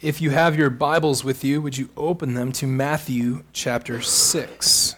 If you have your Bibles with you, would you open them to Matthew chapter 6?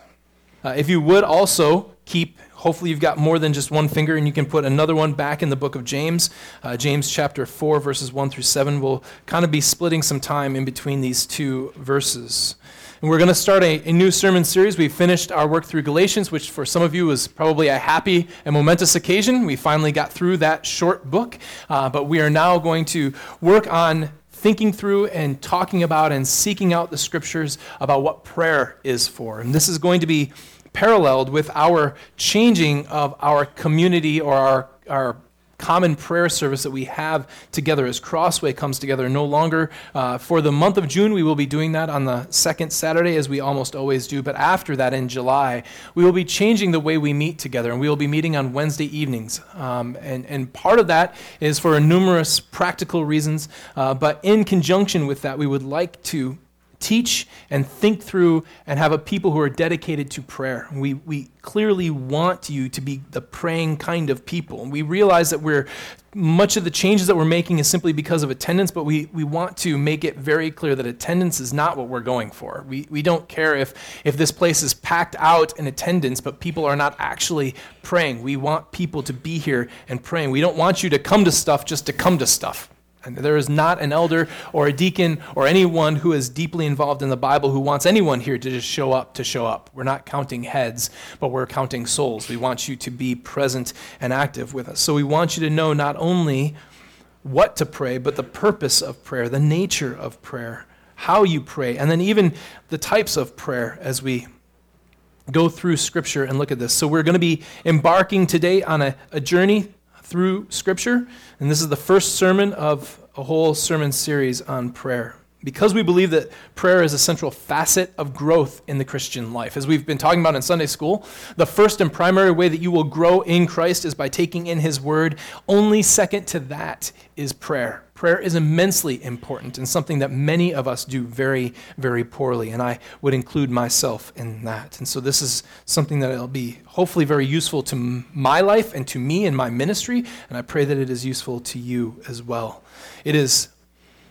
Uh, if you would also keep, hopefully, you've got more than just one finger and you can put another one back in the book of James. Uh, James chapter 4, verses 1 through 7. We'll kind of be splitting some time in between these two verses. And we're going to start a, a, new sermon series. We finished our work through Galatians, which for some of you was probably a happy and momentous occasion. We finally got through that short book. Uh, but we are now going to work on thinking through and talking about and seeking out the scriptures about what prayer is for. And this is going to be paralleled with our changing of our community or our, our common prayer service that we have together as Crossway comes together. No longer uh, for the month of June, we will be doing that on the second Saturday, as we almost always do. But after that, in July, we will be changing the way we meet together, and we will be meeting on Wednesday evenings. Um, and, and part of that is for numerous practical reasons. Uh, but in conjunction with that, we would like to teach and think through and have a people who are dedicated to prayer. We, we clearly want you to be the praying kind of people. We realize that we're much of the changes that we're making is simply because of attendance, but we, we want to make it very clear that attendance is not what we're going for. We, we don't care if, if this place is packed out in attendance, but people are not actually praying. We want people to be here and praying. We don't want you to come to stuff just to come to stuff. And there is not an elder or a deacon or anyone who is deeply involved in the Bible who wants anyone here to just show up to show up. We're not counting heads, but we're counting souls. We want you to be present and active with us. So we want you to know not only what to pray, but the purpose of prayer, the nature of prayer, how you pray, and then even the types of prayer as we go through Scripture and look at this. So we're going to be embarking today on a, a journey through Scripture. And this is the first sermon of a whole sermon series on prayer. Because we believe that prayer is a central facet of growth in the Christian life. As we've been talking about in Sunday school, the first and primary way that you will grow in Christ is by taking in His Word. Only second to that is prayer. Prayer is immensely important and something that many of us do very, very poorly, and I would include myself in that. And so, this is something that will be hopefully very useful to my life and to me and my ministry, and I pray that it is useful to you as well. It is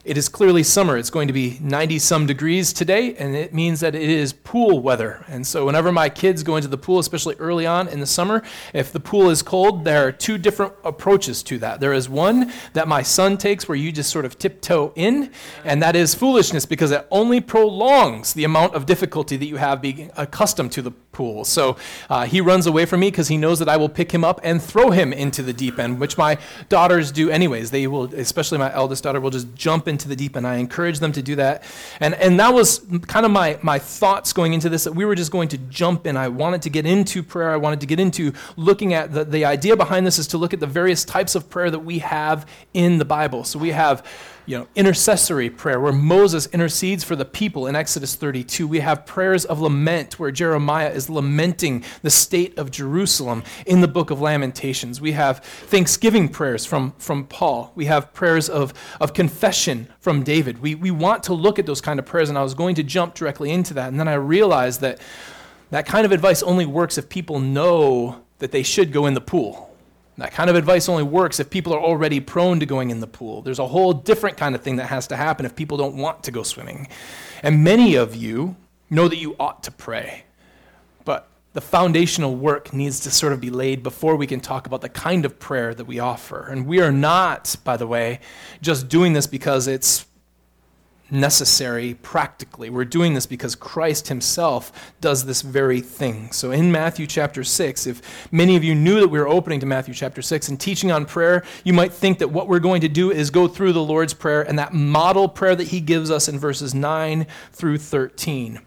it is clearly summer. It's going to be 90 some degrees today, and it means that it is pool weather. And so, whenever my kids go into the pool, especially early on in the summer, if the pool is cold, there are two different approaches to that. There is one that my son takes where you just sort of tiptoe in, and that is foolishness because it only prolongs the amount of difficulty that you have being accustomed to the pool. So, uh, he runs away from me because he knows that I will pick him up and throw him into the deep end, which my daughters do anyways. They will, especially my eldest daughter, will just jump into into the deep and I encourage them to do that. And, and that was kind of my, my thoughts going into this that we were just going to jump in. I wanted to get into prayer. I wanted to get into looking at the, the idea behind this is to look at the various types of prayer that we have in the Bible. So we have you know, intercessory prayer where Moses intercedes for the people in Exodus 32. We have prayers of lament where Jeremiah is lamenting the state of Jerusalem in the book of Lamentations. We have thanksgiving prayers from, from Paul. We have prayers of, of confession from David. We, we want to look at those kind of prayers, and I was going to jump directly into that. And then I realized that that kind of advice only works if people know that they should go in the pool that kind of advice only works if people are already prone to going in the pool. There's a whole different kind of thing that has to happen if people don't want to go swimming. And many of you know that you ought to pray. But the foundational work needs to sort of be laid before we can talk about the kind of prayer that we offer. And we are not, by the way, just doing this because it's necessary practically. We're doing this because Christ himself does this very thing. So in Matthew chapter 6, if many of you knew that we were opening to Matthew chapter 6 and teaching on prayer, you might think that what we're going to do is go through the Lord's Prayer and that model prayer that he gives us in verses 9 through 13.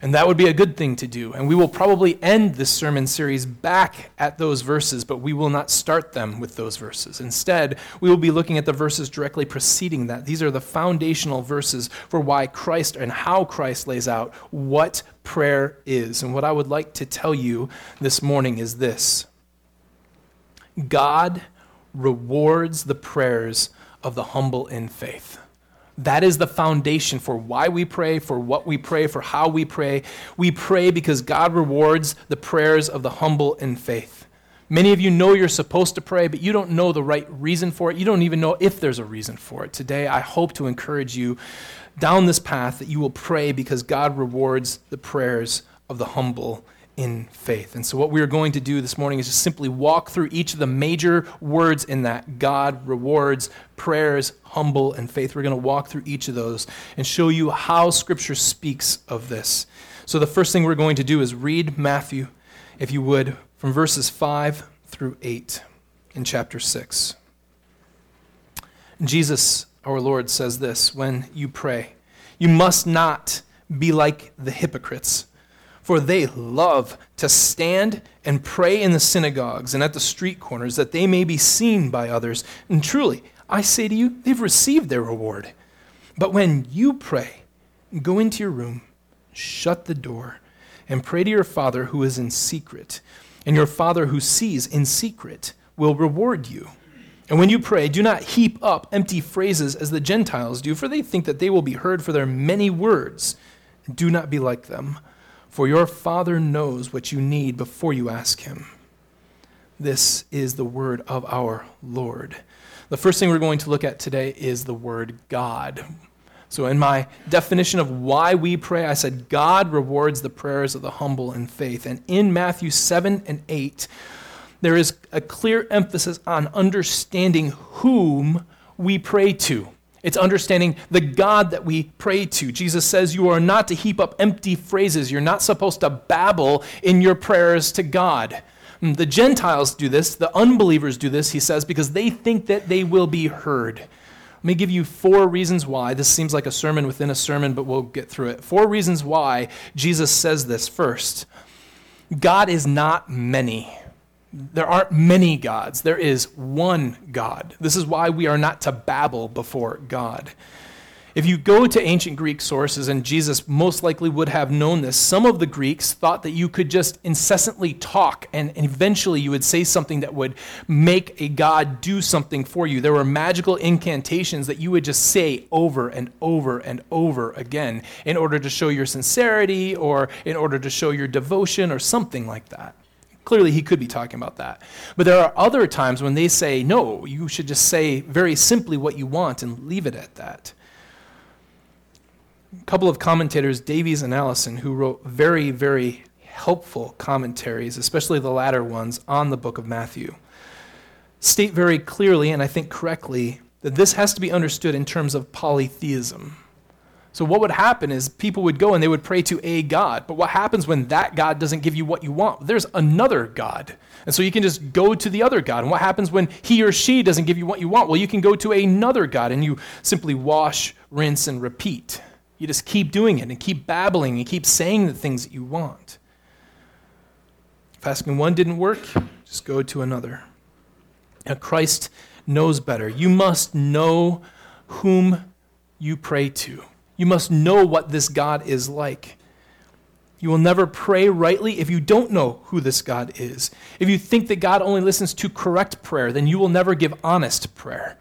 And that would be a good thing to do. And we will probably end this sermon series back at those verses, but we will not start them with those verses. Instead, we will be looking at the verses directly preceding that. These are the foundational verses for why Christ and how Christ lays out what prayer is. And what I would like to tell you this morning is this God rewards the prayers of the humble in faith. That is the foundation for why we pray, for what we pray, for how we pray. We pray because God rewards the prayers of the humble in faith. Many of you know you're supposed to pray, but you don't know the right reason for it. You don't even know if there's a reason for it. Today, I hope to encourage you down this path that you will pray because God rewards the prayers of the humble in faith. And so, what we are going to do this morning is just simply walk through each of the major words in that God rewards prayers, humble, and faith. We're going to walk through each of those and show you how Scripture speaks of this. So, the first thing we're going to do is read Matthew, if you would, from verses 5 through 8 in chapter 6. Jesus, our Lord, says this when you pray, You must not be like the hypocrites for they love to stand and pray in the synagogues and at the street corners that they may be seen by others. And truly, I say to you, they've received their reward. But when you pray, go into your room, shut the door, and pray to your Father who is in secret. And your Father who sees in secret will reward you. And when you pray, do not heap up empty phrases as the Gentiles do, for they think that they will be heard for their many words. Do not be like them for your Father knows what you need before you ask Him. This is the word of our Lord. The first thing we're going to look at today is the word God. So, in my definition of why we pray, I said God rewards the prayers of the humble in faith. And in Matthew 7 and 8, there is a clear emphasis on understanding whom we pray to. It's understanding the God that we pray to. Jesus says you are not to heap up empty phrases. You're not supposed to babble in your prayers to God. Mm, the Gentiles do this, the unbelievers do this, he says, because they think that they will be heard. Let me give you four reasons why. This seems like a sermon within a sermon, but we'll get through it. Four reasons why Jesus says this. First, God is not many. There aren't many gods. There is one God. This is why we are not to babble before God. If you go to ancient Greek sources, and Jesus most likely would have known this, some of the Greeks thought that you could just incessantly talk and eventually you would say something that would make a god do something for you. There were magical incantations that you would just say over and over and over again in order to show your sincerity or in order to show your devotion or something like that. Clearly, he could be talking about that. But there are other times when they say, no, you should just say very simply what you want and leave it at that. A couple of commentators, Davies and Allison, who wrote very, very helpful commentaries, especially the latter ones, on the book of Matthew, state very clearly, and I think correctly, that this has to be understood in terms of polytheism. So, what would happen is people would go and they would pray to a God. But what happens when that God doesn't give you what you want? There's another God. And so you can just go to the other God. And what happens when he or she doesn't give you what you want? Well, you can go to another God and you simply wash, rinse, and repeat. You just keep doing it and keep babbling and keep saying the things that you want. If asking one didn't work, just go to another. Now, Christ knows better. You must know whom you pray to. You must know what this God is like. You will never pray rightly if you don't know who this God is. If you think that God only listens to correct prayer, then you will never give honest prayer.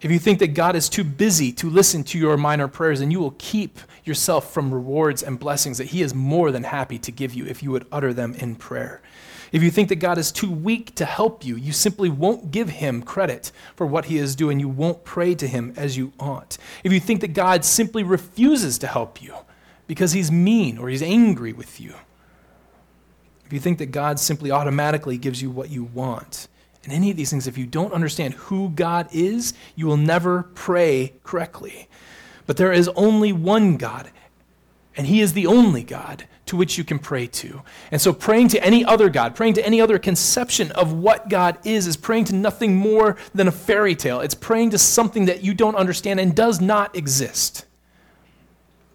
If you think that God is too busy to listen to your minor prayers, then you will keep yourself from rewards and blessings that He is more than happy to give you if you would utter them in prayer. If you think that God is too weak to help you, you simply won't give him credit for what he is doing. You won't pray to him as you ought. If you think that God simply refuses to help you because he's mean or he's angry with you, if you think that God simply automatically gives you what you want, and any of these things, if you don't understand who God is, you will never pray correctly. But there is only one God, and He is the only God to which you can pray to. And so, praying to any other God, praying to any other conception of what God is, is praying to nothing more than a fairy tale. It's praying to something that you don't understand and does not exist.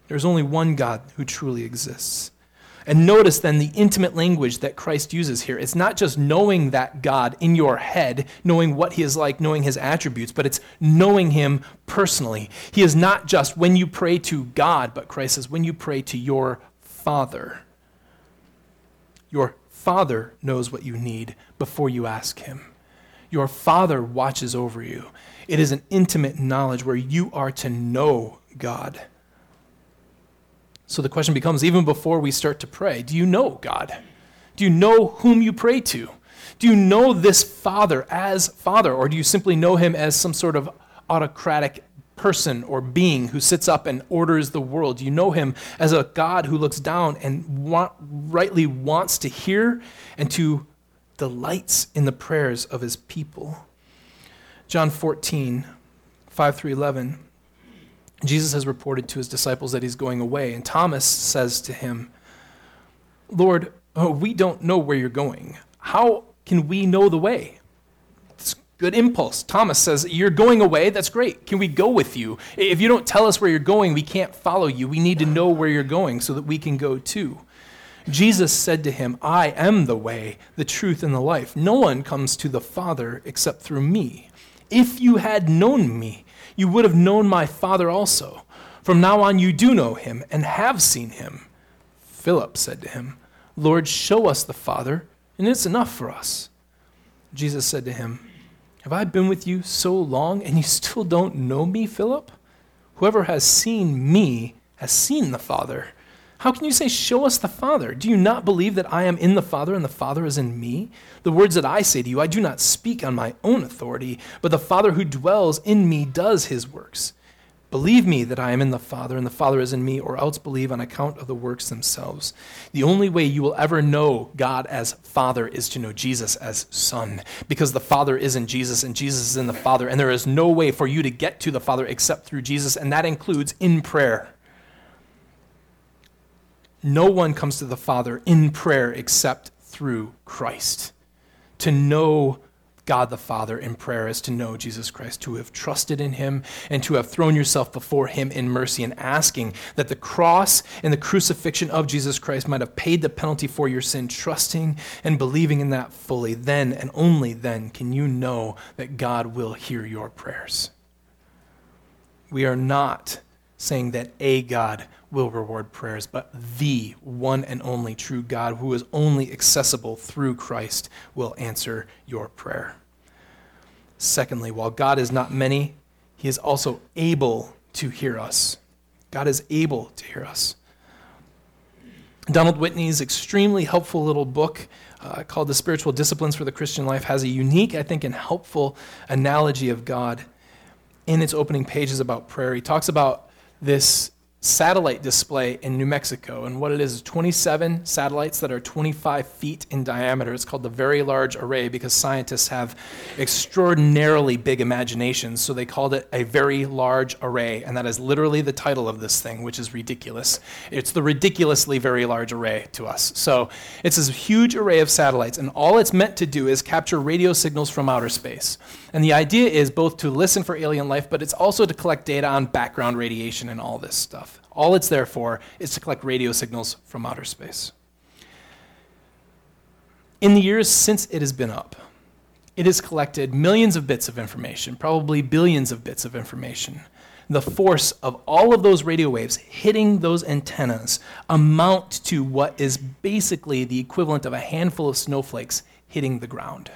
There's only one God who truly exists. And notice then the intimate language that Christ uses here. It's not just knowing that God in your head, knowing what he is like, knowing his attributes, but it's knowing him personally. He is not just when you pray to God, but Christ says when you pray to your Father. Your Father knows what you need before you ask him. Your Father watches over you. It is an intimate knowledge where you are to know God. So the question becomes even before we start to pray, do you know God? Do you know whom you pray to? Do you know this Father as Father, or do you simply know him as some sort of autocratic person or being who sits up and orders the world? Do you know him as a God who looks down and want, rightly wants to hear and to delights in the prayers of his people? John 14, 5 through 11. Jesus has reported to his disciples that he's going away, and Thomas says to him, Lord, oh, we don't know where you're going. How can we know the way? It's good impulse. Thomas says, You're going away? That's great. Can we go with you? If you don't tell us where you're going, we can't follow you. We need to know where you're going so that we can go too. Jesus said to him, I am the way, the truth, and the life. No one comes to the Father except through me. If you had known me, you would have known my Father also. From now on, you do know him and have seen him. Philip said to him, Lord, show us the Father, and it's enough for us. Jesus said to him, Have I been with you so long, and you still don't know me, Philip? Whoever has seen me has seen the Father. How can you say, Show us the Father? Do you not believe that I am in the Father and the Father is in me? The words that I say to you, I do not speak on my own authority, but the Father who dwells in me does his works. Believe me that I am in the Father and the Father is in me, or else believe on account of the works themselves. The only way you will ever know God as Father is to know Jesus as Son, because the Father is in Jesus and Jesus is in the Father, and there is no way for you to get to the Father except through Jesus, and that includes in prayer. No one comes to the Father in prayer except through Christ. To know God the Father in prayer is to know Jesus Christ, to have trusted in him, and to have thrown yourself before him in mercy and asking that the cross and the crucifixion of Jesus Christ might have paid the penalty for your sin, trusting and believing in that fully. Then and only then can you know that God will hear your prayers. We are not saying that a God will reward prayers, but the one and only true God, who is only accessible through Christ, will answer your prayer. Secondly, while God is not many, he is also able to hear us. God is able to hear us. Donald Whitney's extremely helpful little book uh, called The Spiritual Disciplines for the Christian Life has a unique, I think, and helpful analogy of God in its opening pages about prayer. He talks about this satellite display in New Mexico. And what it is is 27 satellites that are 25 feet in diameter. It's called the Very Large Array because scientists have extraordinarily big imaginations. So they called it a Very Large Array. And that is literally the title of this thing, which is ridiculous. It's the ridiculously very large array to us. So it's this huge array of satellites. And all it's meant to do is capture radio signals from outer space. And the idea is both to listen for alien life, but it's also to collect data on background radiation and all this stuff. All it's there for is to collect radio signals from outer space. In the years since it has been up, it has collected millions of bits of information, probably billions of bits of information. The force of all of those radio waves hitting those antennas amount to what is basically the equivalent of a handful of snowflakes hitting the ground.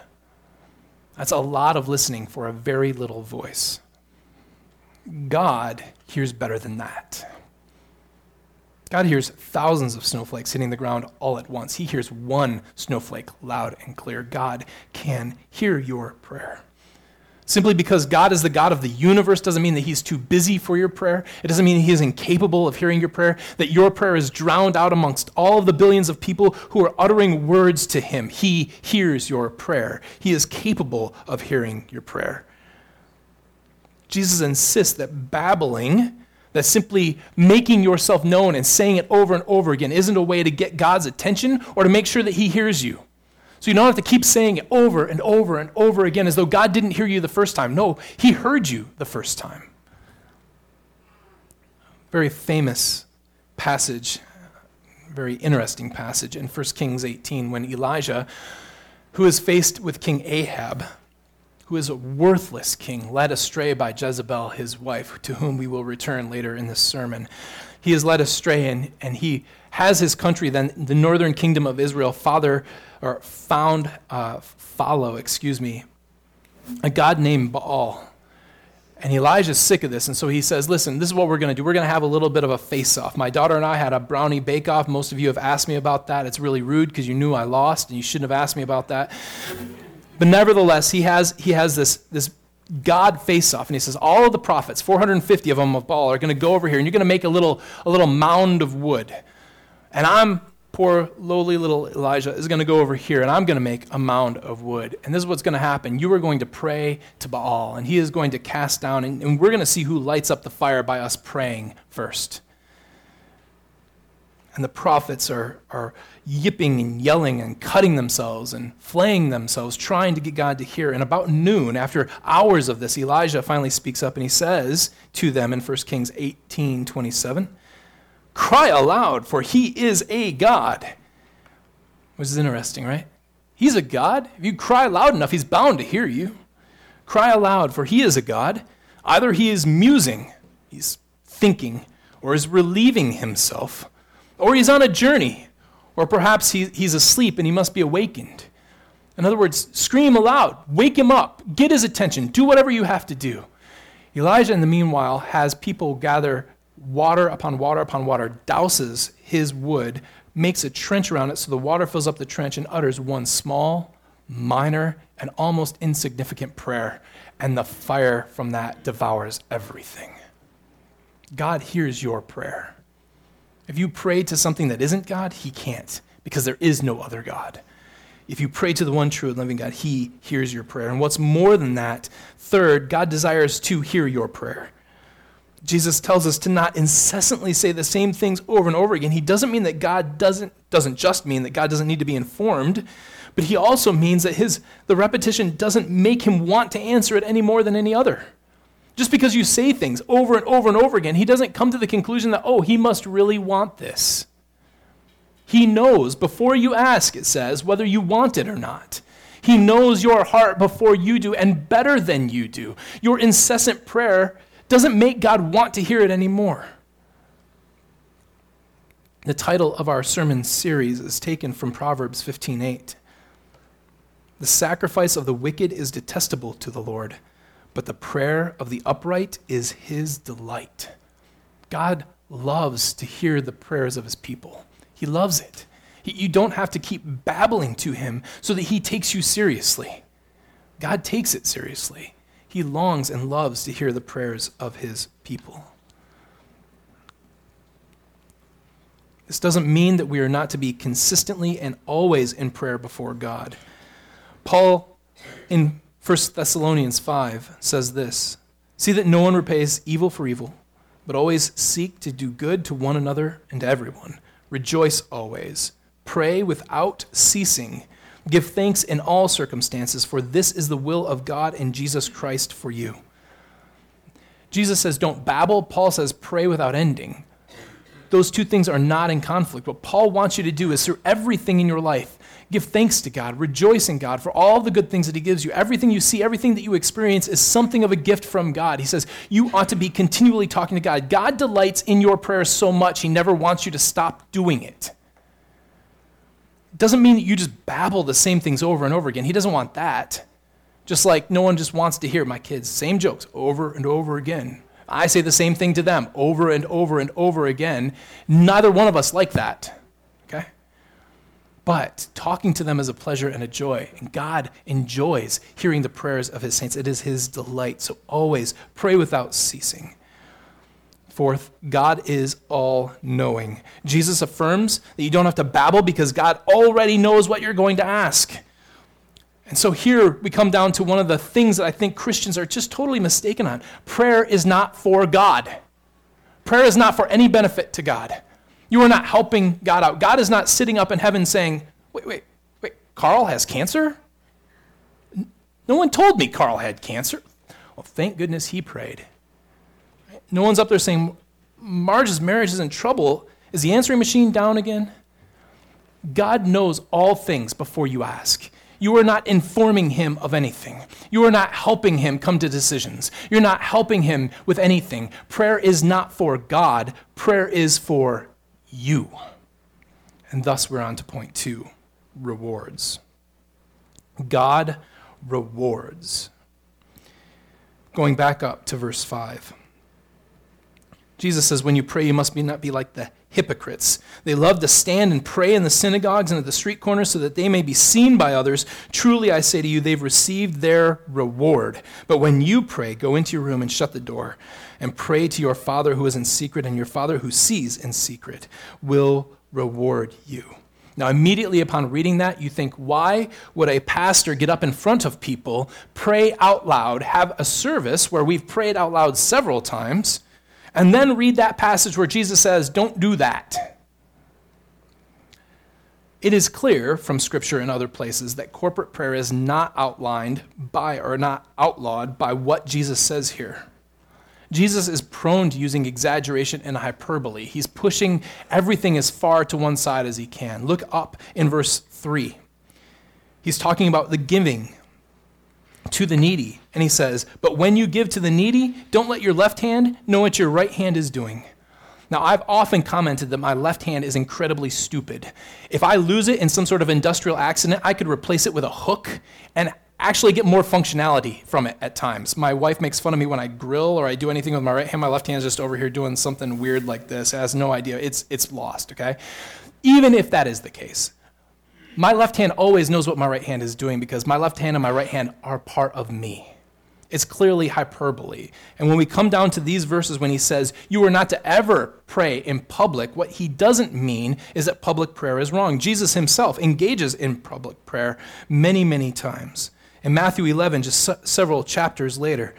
That's a lot of listening for a very little voice. God hears better than that. God hears thousands of snowflakes hitting the ground all at once. He hears one snowflake loud and clear. God can hear your prayer. Simply because God is the God of the universe doesn't mean that He's too busy for your prayer. It doesn't mean He is incapable of hearing your prayer, that your prayer is drowned out amongst all of the billions of people who are uttering words to Him. He hears your prayer, He is capable of hearing your prayer. Jesus insists that babbling that simply making yourself known and saying it over and over again isn't a way to get God's attention or to make sure that He hears you. So you don't have to keep saying it over and over and over again as though God didn't hear you the first time. No, He heard you the first time. Very famous passage, very interesting passage in 1 Kings 18 when Elijah, who is faced with King Ahab, who is a worthless king, led astray by Jezebel, his wife, to whom we will return later in this sermon. He is led astray, and, and he has his country, then the northern kingdom of Israel, father or found, uh, follow, excuse me, a god named Baal. And Elijah's sick of this, and so he says, Listen, this is what we're going to do. We're going to have a little bit of a face off. My daughter and I had a brownie bake off. Most of you have asked me about that. It's really rude because you knew I lost, and you shouldn't have asked me about that. But nevertheless, he has, he has this, this God face off, and he says, All of the prophets, 450 of them of Baal, are going to go over here, and you're going to make a little, a little mound of wood. And I'm poor, lowly little Elijah is going to go over here and I'm going to make a mound of wood. And this is what's going to happen. You are going to pray to Baal, and he is going to cast down, and, and we're going to see who lights up the fire by us praying first. And the prophets are, are yipping and yelling and cutting themselves and flaying themselves, trying to get God to hear. And about noon, after hours of this, Elijah finally speaks up and he says to them in 1 Kings 18 27, Cry aloud, for he is a God. Which is interesting, right? He's a God. If you cry loud enough, he's bound to hear you. Cry aloud, for he is a God. Either he is musing, he's thinking, or is relieving himself, or he's on a journey, or perhaps he, he's asleep and he must be awakened. In other words, scream aloud, wake him up, get his attention, do whatever you have to do. Elijah, in the meanwhile, has people gather water upon water upon water, douses his wood, makes a trench around it so the water fills up the trench and utters one small, minor, and almost insignificant prayer. And the fire from that devours everything. God hears your prayer. If you pray to something that isn't God, He can't, because there is no other God. If you pray to the one true and living God, He hears your prayer. And what's more than that, third, God desires to hear your prayer. Jesus tells us to not incessantly say the same things over and over again. He doesn't mean that God doesn't doesn't just mean that God doesn't need to be informed, but he also means that his the repetition doesn't make him want to answer it any more than any other. Just because you say things over and over and over again, he doesn't come to the conclusion that oh, he must really want this. He knows before you ask, it says, whether you want it or not. He knows your heart before you do and better than you do. Your incessant prayer doesn't make God want to hear it anymore. The title of our sermon series is taken from Proverbs 15:8. The sacrifice of the wicked is detestable to the Lord, but the prayer of the upright is his delight. God loves to hear the prayers of his people. He loves it. He, you don't have to keep babbling to him so that he takes you seriously. God takes it seriously. He longs and loves to hear the prayers of his people. This doesn't mean that we are not to be consistently and always in prayer before God. Paul in 1 Thessalonians 5 says this See that no one repays evil for evil, but always seek to do good to one another and to everyone. Rejoice always. Pray without ceasing. Give thanks in all circumstances, for this is the will of God in Jesus Christ for you. Jesus says, don't babble. Paul says, pray without ending. Those two things are not in conflict. What Paul wants you to do is through everything in your life, give thanks to God, rejoice in God for all the good things that He gives you. Everything you see, everything that you experience is something of a gift from God. He says, you ought to be continually talking to God. God delights in your prayers so much, He never wants you to stop doing it doesn't mean that you just babble the same things over and over again. He doesn't want that. Just like no one just wants to hear my kids, same jokes over and over again. I say the same thing to them over and over and over again. Neither one of us like that. But talking to them is a pleasure and a joy. And God enjoys hearing the prayers of his saints. It is his delight. So always pray without ceasing. Fourth, God is all knowing. Jesus affirms that you don't have to babble because God already knows what you're going to ask. And so here we come down to one of the things that I think Christians are just totally mistaken on. Prayer is not for God. Prayer is not for any benefit to God. You are not helping God out. God is not sitting up in heaven saying, wait, wait, wait, Carl has cancer? No one told me Carl had cancer. Well, thank goodness he prayed. No one's up there saying, Marge's marriage is in trouble. Is the answering machine down again? God knows all things before you ask. You are not informing him of anything. You are not helping him come to decisions. You're not helping him with anything. Prayer is not for God, prayer is for you. And thus we're on to point two rewards. God rewards. Going back up to verse 5. Jesus says, When you pray, you must be not be like the hypocrites. They love to stand and pray in the synagogues and at the street corners so that they may be seen by others. Truly, I say to you, they've received their reward. But when you pray, go into your room and shut the door and pray to your Father who is in secret, and your Father who sees in secret will reward you. Now, immediately upon reading that, you think, why would a pastor get up in front of people, pray out loud, have a service where we've prayed out loud several times, and then read that passage where Jesus says, don't do that? It is clear from Scripture and other places that corporate prayer is not outlined by or not outlawed by what Jesus says here. Jesus is prone to using exaggeration and hyperbole. He's pushing everything as far to one side as he can. Look up in verse 3. He's talking about the giving to the needy. And he says, But when you give to the needy, don't let your left hand know what your right hand is doing. Now, I've often commented that my left hand is incredibly stupid. If I lose it in some sort of industrial accident, I could replace it with a hook and actually get more functionality from it at times. My wife makes fun of me when I grill or I do anything with my right hand. My left hand is just over here doing something weird like this. It has no idea. It's, it's lost, okay? Even if that is the case, my left hand always knows what my right hand is doing because my left hand and my right hand are part of me. It's clearly hyperbole. And when we come down to these verses, when he says, You are not to ever pray in public, what he doesn't mean is that public prayer is wrong. Jesus himself engages in public prayer many, many times. In Matthew 11, just several chapters later,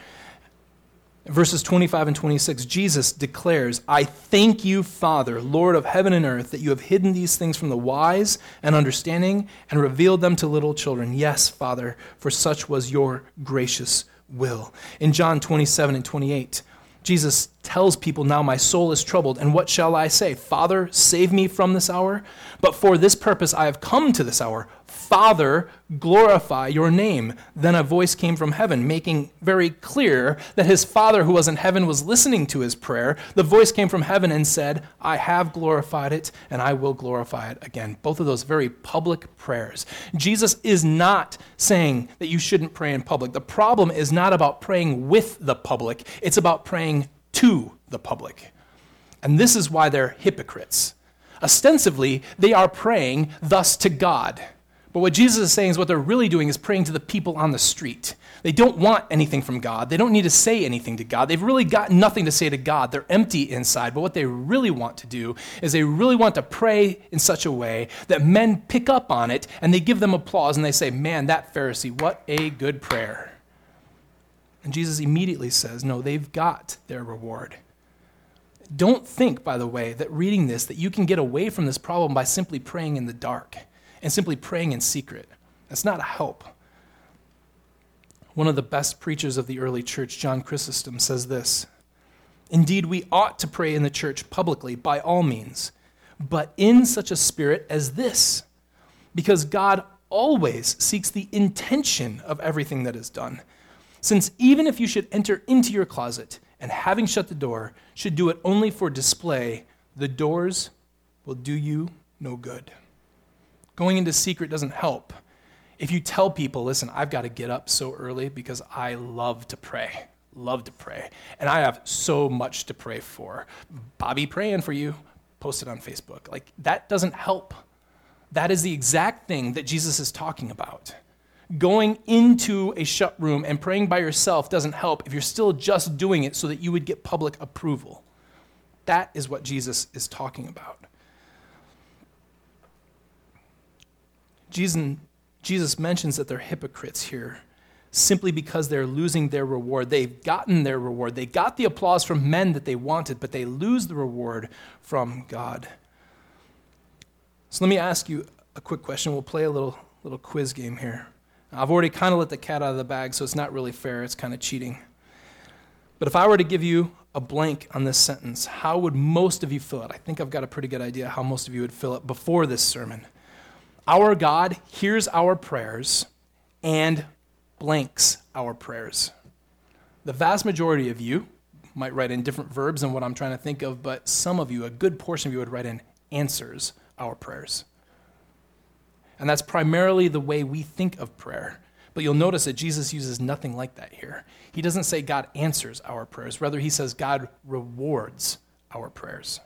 verses 25 and 26, Jesus declares, I thank you, Father, Lord of heaven and earth, that you have hidden these things from the wise and understanding and revealed them to little children. Yes, Father, for such was your gracious will. In John 27 and 28, Jesus tells people, Now my soul is troubled, and what shall I say? Father, save me from this hour? But for this purpose I have come to this hour. Father, glorify your name. Then a voice came from heaven, making very clear that his Father who was in heaven was listening to his prayer. The voice came from heaven and said, I have glorified it, and I will glorify it again. Both of those very public prayers. Jesus is not saying that you shouldn't pray in public. The problem is not about praying with the public, it's about praying to the public. And this is why they're hypocrites. Ostensibly, they are praying thus to God. But what Jesus is saying is what they're really doing is praying to the people on the street. They don't want anything from God. They don't need to say anything to God. They've really got nothing to say to God. They're empty inside. But what they really want to do is they really want to pray in such a way that men pick up on it and they give them applause and they say, Man, that Pharisee, what a good prayer. And Jesus immediately says, No, they've got their reward. Don't think, by the way, that reading this, that you can get away from this problem by simply praying in the dark and simply praying in secret. That's not a help. One of the best preachers of the early church, John Chrysostom, says this Indeed, we ought to pray in the church publicly by all means, but in such a spirit as this, because God always seeks the intention of everything that is done. Since even if you should enter into your closet and having shut the door, should do it only for display, the doors will do you no good. Going into secret doesn't help. If you tell people, listen, I've got to get up so early because I love to pray, love to pray, and I have so much to pray for. Bobby praying for you, post it on Facebook. Like, that doesn't help. That is the exact thing that Jesus is talking about. Going into a shut room and praying by yourself doesn't help if you're still just doing it so that you would get public approval. That is what Jesus is talking about. Jesus mentions that they're hypocrites here simply because they're losing their reward. They've gotten their reward. They got the applause from men that they wanted, but they lose the reward from God. So let me ask you a quick question. We'll play a little, little quiz game here. I've already kind of let the cat out of the bag, so it's not really fair. It's kind of cheating. But if I were to give you a blank on this sentence, how would most of you fill it? I think I've got a pretty good idea how most of you would fill it before this sermon. Our God hears our prayers and blanks our prayers. The vast majority of you might write in different verbs than what I'm trying to think of, but some of you, a good portion of you, would write in answers our prayers. And that's primarily the way we think of prayer. But you'll notice that Jesus uses nothing like that here. He doesn't say God answers our prayers, rather, he says God rewards our prayers.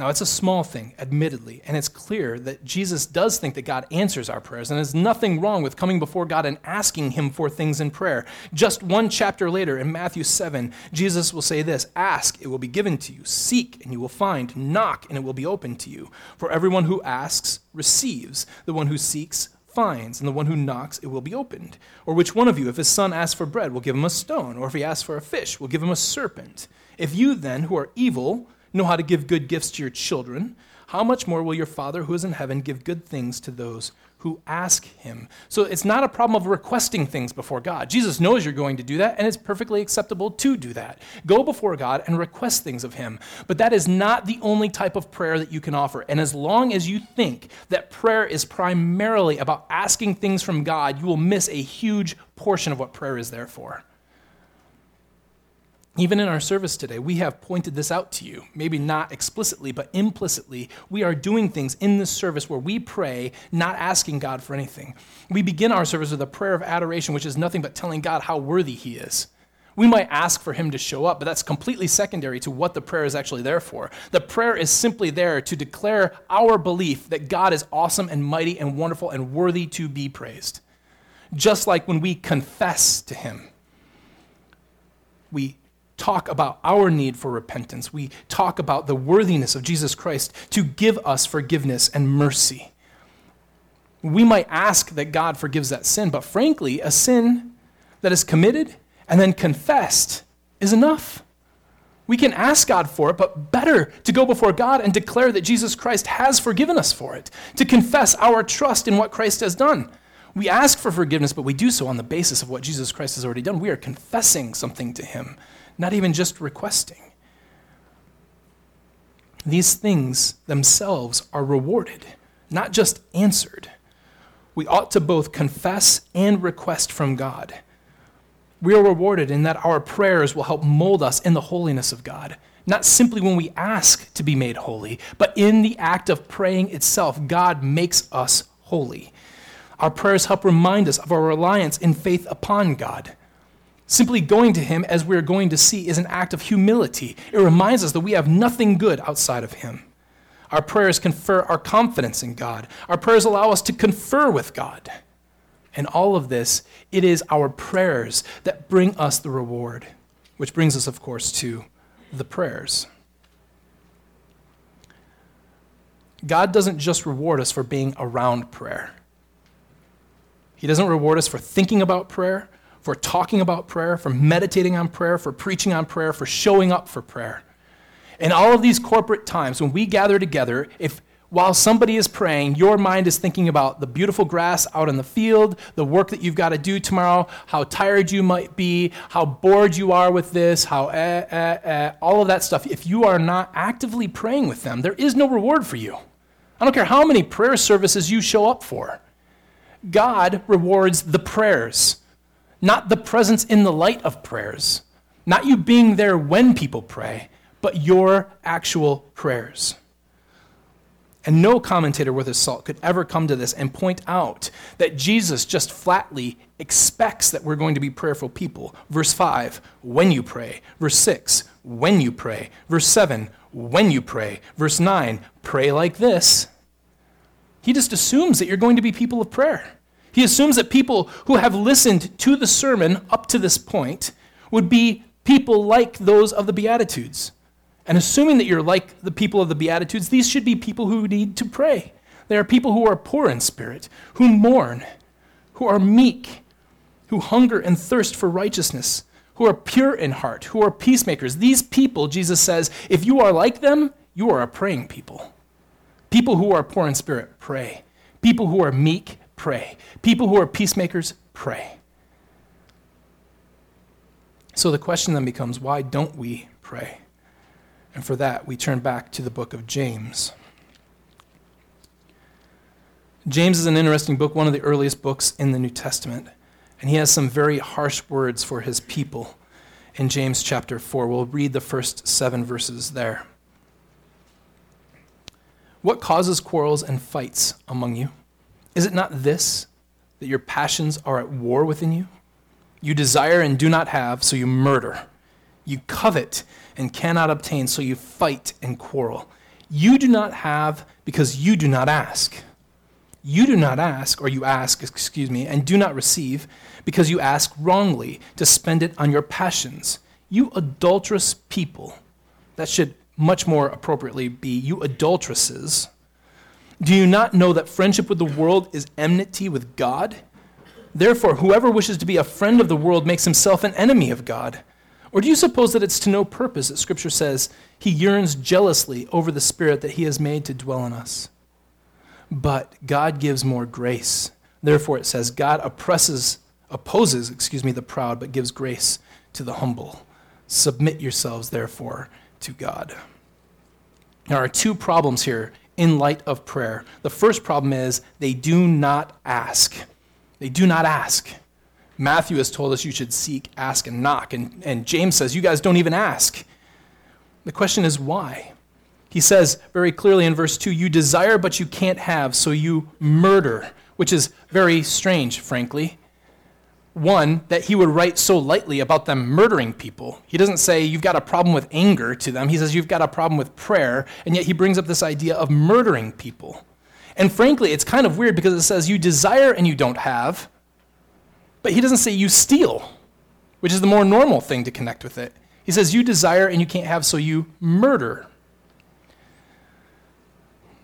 Now, it's a small thing, admittedly, and it's clear that Jesus does think that God answers our prayers, and there's nothing wrong with coming before God and asking Him for things in prayer. Just one chapter later, in Matthew 7, Jesus will say this Ask, it will be given to you. Seek, and you will find. Knock, and it will be opened to you. For everyone who asks receives, the one who seeks finds, and the one who knocks, it will be opened. Or which one of you, if his son asks for bread, will give him a stone? Or if he asks for a fish, will give him a serpent? If you then, who are evil, know how to give good gifts to your children, how much more will your Father who is in heaven give good things to those who ask him? So it's not a problem of requesting things before God. Jesus knows you're going to do that, and it's perfectly acceptable to do that. Go before God and request things of him. But that is not the only type of prayer that you can offer. And as long as you think that prayer is primarily about asking things from God, you will miss a huge portion of what prayer is there for. Even in our service today, we have pointed this out to you. Maybe not explicitly, but implicitly. We are doing things in this service where we pray, not asking God for anything. We begin our service with a prayer of adoration, which is nothing but telling God how worthy He is. We might ask for Him to show up, but that's completely secondary to what the prayer is actually there for. The prayer is simply there to declare our belief that God is awesome and mighty and wonderful and worthy to be praised. Just like when we confess to Him, we talk about our need for repentance. We talk about the worthiness of Jesus Christ to give us forgiveness and mercy. We might ask that God forgives that sin, but frankly, a sin that is committed and then confessed is enough. We can ask God for it, but better to go before God and declare that Jesus Christ has forgiven us for it, to confess our trust in what Christ has done. We ask for forgiveness, but we do so on the basis of what Jesus Christ has already done. We are confessing something to Him not even just requesting. These things themselves are rewarded, not just answered. We ought to both confess and request from God. We are rewarded in that our prayers will help mold us in the holiness of God. Not simply when we ask to be made holy, but in the act of praying itself, God makes us holy. Our prayers help remind us of our reliance in faith upon God. Simply going to Him, as we're going to see, is an act of humility. It reminds us that we have nothing good outside of Him. Our prayers confer our confidence in God. Our prayers allow us to confer with God. And all of this, it is our prayers that bring us the reward, which brings us, of course, to the prayers. God doesn't just reward us for being around prayer. He doesn't reward us for thinking about prayer for talking about prayer, for meditating on prayer, for preaching on prayer, for showing up for prayer. In all of these corporate times, when we gather together, if while somebody is praying, your mind is thinking about the beautiful grass out in the field, the work that you've got to do tomorrow, how tired you might be, how bored you are with this, how eh, eh, eh, all of that stuff. If you are not actively praying with them, there is no reward for you. I don't care how many prayer services you show up for. God rewards the prayers not the presence in the light of prayers, not you being there when people pray, but your actual prayers. And no commentator worth his salt could ever come to this and point out that Jesus just flatly expects that we're going to be prayerful people. Verse 5, when you pray. Verse 6, when you pray. Verse 7, when you pray. Verse 9, pray like this. He just assumes that you're going to be people of prayer. He assumes that people who have listened to the sermon up to this point would be people like those of the Beatitudes. And assuming that you're like the people of the Beatitudes, these should be people who need to pray. They are people who are poor in spirit, who mourn, who are meek, who hunger and thirst for righteousness, who are pure in heart, who are peacemakers. These people, Jesus says, if you are like them, you are a praying people. People who are poor in spirit, pray. People who are meek, pray. People who are peacemakers, pray. So the question then becomes why don't we pray? And for that, we turn back to the book of James. James is an interesting book, one of the earliest books in the New Testament. And he has some very harsh words for his people in James chapter 4. We'll read the first seven verses there. What causes quarrels and fights among you? Is it not this, that your passions are at war within you? You desire and do not have, so you murder. You covet and cannot obtain, so you fight and quarrel. You do not have because you do not ask. You do not ask, or you ask, excuse me, and do not receive because you ask wrongly to spend it on your passions. You adulterous people. That should much more appropriately be you adulteresses. Do you not know that friendship with the world is enmity with God? Therefore, whoever wishes to be a friend of the world makes himself an enemy of God. Or do you suppose that it's to no purpose that Scripture says he yearns jealously over the Spirit that he has made to dwell in us? But God gives more grace. Therefore, it says, God oppresses, opposes, excuse me, the proud, but gives grace to the humble. Submit yourselves, therefore, to God. There are two problems here in light of prayer. The first problem is they do not ask. They do not ask. Matthew has told us you should seek, ask, and knock. And, and James says you guys don't even ask. The question is why? He says very clearly in verse 2 you desire, but you can't have, so you murder, which is very strange, frankly. One, that he would write so lightly about them murdering people. He doesn't say you've got a problem with anger to them. He says you've got a problem with prayer, and yet he brings up this idea of murdering people. And frankly, it's kind of weird because it says you desire and you don't have, but he doesn't say you steal, which is the more normal thing to connect with it. He says you desire and you can't have, so you murder.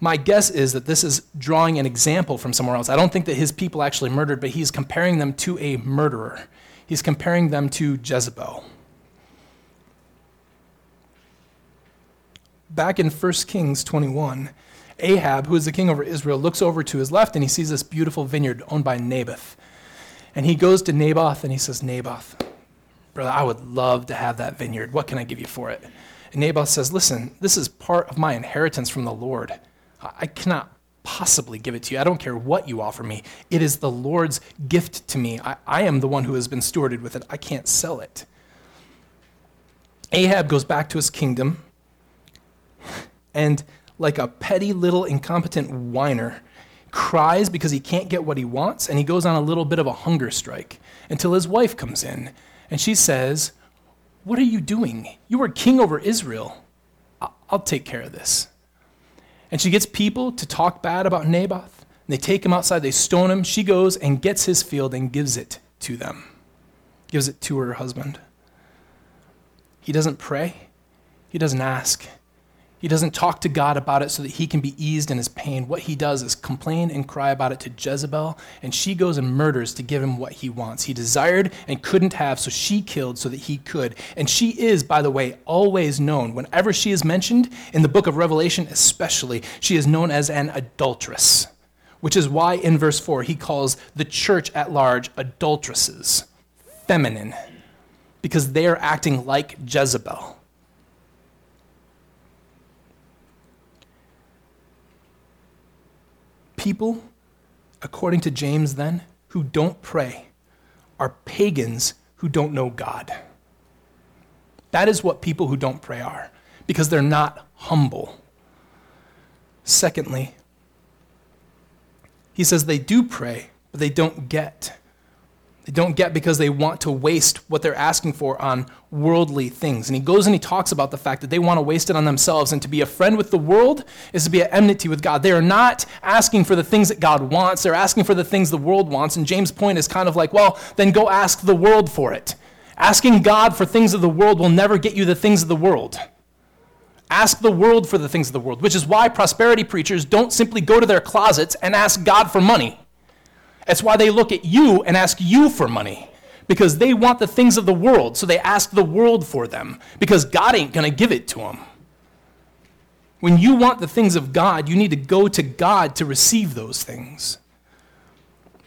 My guess is that this is drawing an example from somewhere else. I don't think that his people actually murdered, but he's comparing them to a murderer. He's comparing them to Jezebel. Back in 1 Kings 21, Ahab, who is the king over Israel, looks over to his left and he sees this beautiful vineyard owned by Naboth. And he goes to Naboth and he says, Naboth, brother, I would love to have that vineyard. What can I give you for it? And Naboth says, Listen, this is part of my inheritance from the Lord. I cannot possibly give it to you. I don't care what you offer me. It is the Lord's gift to me. I, I am the one who has been stewarded with it. I can't sell it. Ahab goes back to his kingdom and like a petty little incompetent whiner, cries because he can't get what he wants, and he goes on a little bit of a hunger strike until his wife comes in. And she says, What are you doing? You are king over Israel. I'll take care of this. And she gets people to talk bad about Naboth. They take him outside, they stone him. She goes and gets his field and gives it to them, gives it to her husband. He doesn't pray, he doesn't ask. He doesn't talk to God about it so that he can be eased in his pain. What he does is complain and cry about it to Jezebel, and she goes and murders to give him what he wants. He desired and couldn't have, so she killed so that he could. And she is, by the way, always known. Whenever she is mentioned, in the book of Revelation especially, she is known as an adulteress, which is why in verse 4 he calls the church at large adulteresses, feminine, because they are acting like Jezebel. People, according to James, then, who don't pray are pagans who don't know God. That is what people who don't pray are, because they're not humble. Secondly, he says they do pray, but they don't get. They don't get because they want to waste what they're asking for on worldly things. And he goes and he talks about the fact that they want to waste it on themselves. And to be a friend with the world is to be at enmity with God. They are not asking for the things that God wants, they're asking for the things the world wants. And James' point is kind of like, well, then go ask the world for it. Asking God for things of the world will never get you the things of the world. Ask the world for the things of the world, which is why prosperity preachers don't simply go to their closets and ask God for money. That's why they look at you and ask you for money because they want the things of the world. So they ask the world for them because God ain't going to give it to them. When you want the things of God, you need to go to God to receive those things.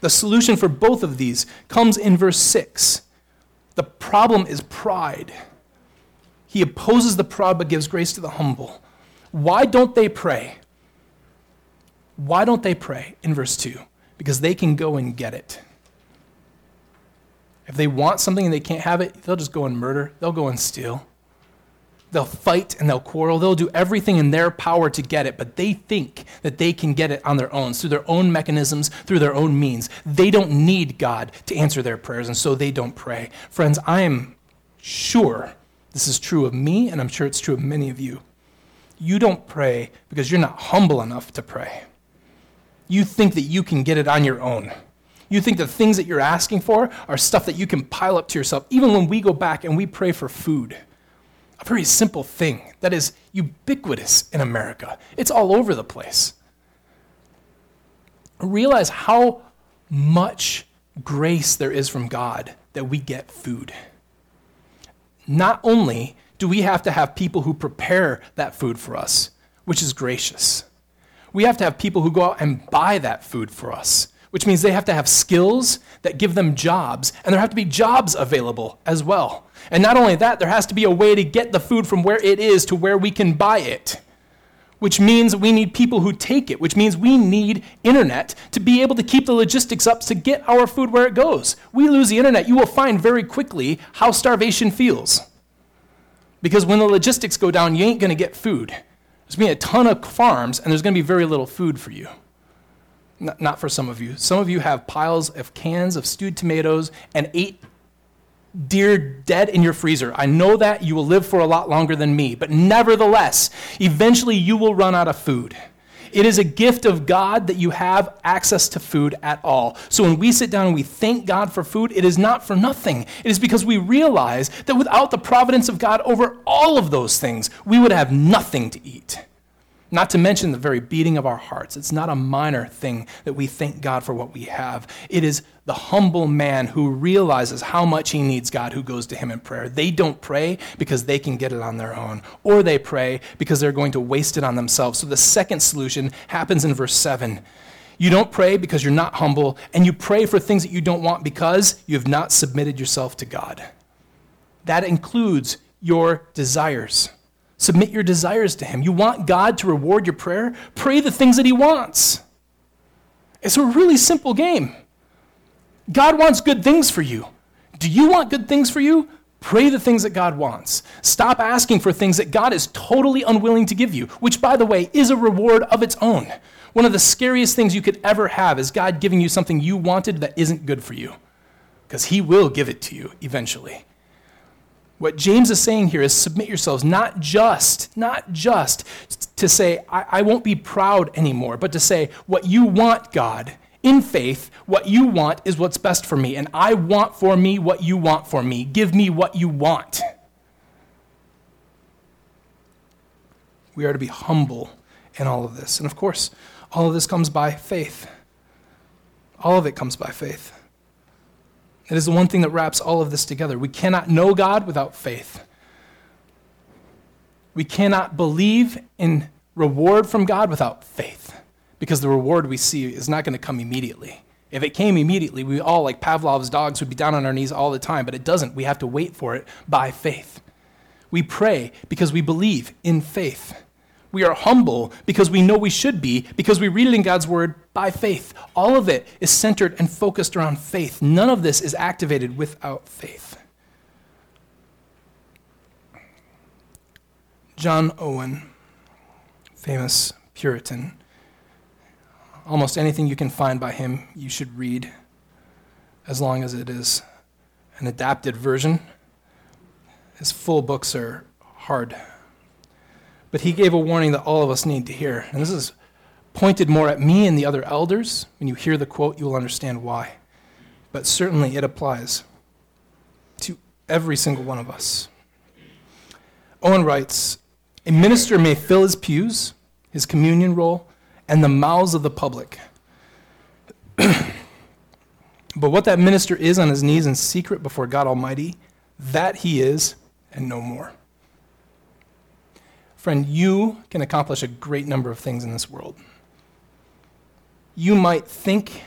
The solution for both of these comes in verse 6. The problem is pride. He opposes the proud but gives grace to the humble. Why don't they pray? Why don't they pray in verse 2? Because they can go and get it. If they want something and they can't have it, they'll just go and murder, they'll go and steal. They'll fight and they'll quarrel. They'll do everything in their power to get it, but they think that they can get it on their own, through their own mechanisms, through their own means. They don't need God to answer their prayers, and so they don't pray. Friends, I am sure this is true of me, and I'm sure it's true of many of you. You don't pray because you're not humble enough to pray. You think that you can get it on your own. You think the things that you're asking for are stuff that you can pile up to yourself. Even when we go back and we pray for food, a very simple thing that is ubiquitous in America, it's all over the place. Realize how much grace there is from God that we get food. Not only do we have to have people who prepare that food for us, which is gracious, we have to have people who go out and buy that food for us, which means they have to have skills that give them jobs, and there have to be jobs available as well. And not only that, there has to be a way to get the food from where it is to where we can buy it, which means we need people who take it, which means we need internet to be able to keep the logistics up to get our food where it goes. We lose the internet, you will find very quickly how starvation feels. Because when the logistics go down, you ain't going to get food. There's going to be a ton of farms, and there's going to be very little food for you. Not for some of you. Some of you have piles of cans of stewed tomatoes and eight deer dead in your freezer. I know that you will live for a lot longer than me, but nevertheless, eventually you will run out of food. It is a gift of God that you have access to food at all. So when we sit down and we thank God for food, it is not for nothing. It is because we realize that without the providence of God over all of those things, we would have nothing to eat. Not to mention the very beating of our hearts. It's not a minor thing that we thank God for what we have. It is the humble man who realizes how much he needs God who goes to him in prayer. They don't pray because they can get it on their own, or they pray because they're going to waste it on themselves. So the second solution happens in verse 7. You don't pray because you're not humble, and you pray for things that you don't want because you have not submitted yourself to God. That includes your desires. Submit your desires to Him. You want God to reward your prayer? Pray the things that He wants. It's a really simple game. God wants good things for you. Do you want good things for you? Pray the things that God wants. Stop asking for things that God is totally unwilling to give you, which, by the way, is a reward of its own. One of the scariest things you could ever have is God giving you something you wanted that isn't good for you, because He will give it to you eventually. What James is saying here is submit yourselves, not just, not just to say, I, I, won't be proud anymore, but to say, what you want, God, in faith, what you want is what's best for me, and I want for me what you want for me. Give me what you want. We are to be humble in all of this. And of course, all of this comes by faith. All of it comes by faith. It is the one thing that wraps all of this together. We cannot know God without faith. We cannot believe in reward from God without faith because the reward we see is not going to come immediately. If it came immediately, we all, like Pavlov's dogs, would be down on our knees all the time, but it doesn't. We have to wait for it by faith. We pray because we believe in faith. We are humble because we know we should be, because we read it in God's word by faith. All of it is centered and focused around faith. None of this is activated without faith. John Owen, famous Puritan. Almost anything you can find by him, you should read, as long as it is an adapted version. His full books are hard but he gave a warning that all of us need to hear. And this is pointed more at me and the other elders. When you hear the quote, you will understand why. But certainly it applies to every single one of us. Owen writes A minister may fill his pews, his communion roll, and the mouths of the public. but what that minister is on his knees in secret before God Almighty, that he is, and no more. Friend, you can accomplish a great number of things in this world. You might think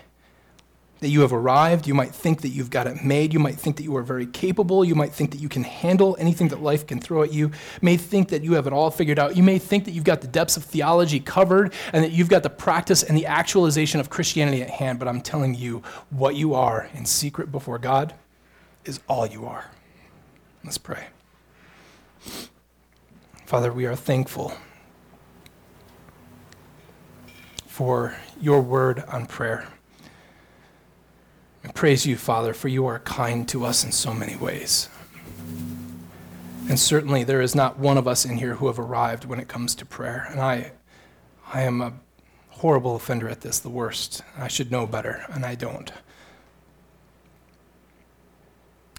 that you have arrived. You might think that you've got it made. You might think that you are very capable. You might think that you can handle anything that life can throw at you. you. may think that you have it all figured out. You may think that you've got the depths of theology covered and that you've got the practice and the actualization of Christianity at hand. But I'm telling you, what you are in secret before God is all you are. Let's pray. Father, we are thankful for your word on prayer. I praise you, Father, for you are kind to us in so many ways. And certainly there is not one of us in here who have arrived when it comes to prayer. And I, I am a horrible offender at this, the worst. I should know better, and I don't.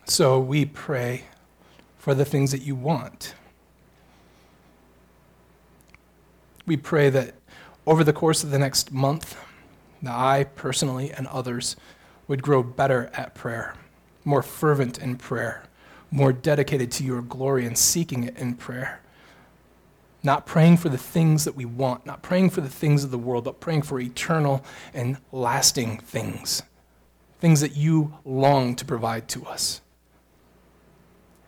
So we pray for the things that you want. We pray that over the course of the next month, that I personally and others would grow better at prayer, more fervent in prayer, more dedicated to your glory and seeking it in prayer. Not praying for the things that we want, not praying for the things of the world, but praying for eternal and lasting things, things that you long to provide to us.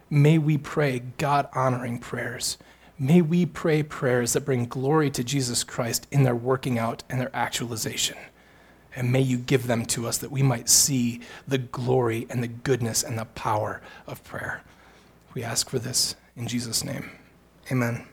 May we pray God honoring prayers. May we pray prayers that bring glory to Jesus Christ in their working out and their actualization. And may you give them to us that we might see the glory and the goodness and the power of prayer. We ask for this in Jesus' name. Amen.